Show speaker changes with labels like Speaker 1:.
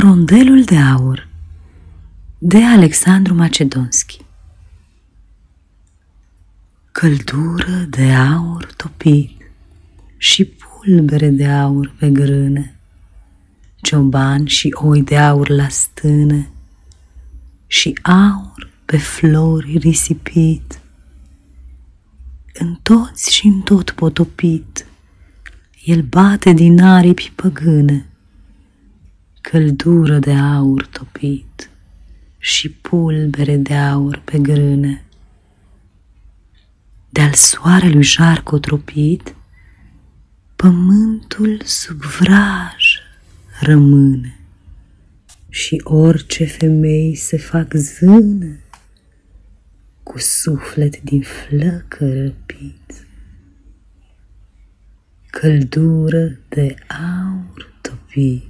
Speaker 1: Rondelul de aur de Alexandru Macedonski. Căldură de aur topit și pulbere de aur pe grână, cioban și oi de aur la stână și aur pe flori risipit, în toți și în tot potopit, el bate din aripi păgână, căldură de aur topit și pulbere de aur pe grână. De-al soarelui jar cotropit, pământul sub vraj rămâne și orice femei se fac zână cu suflet din flăcă răpit. Căldură de aur topit.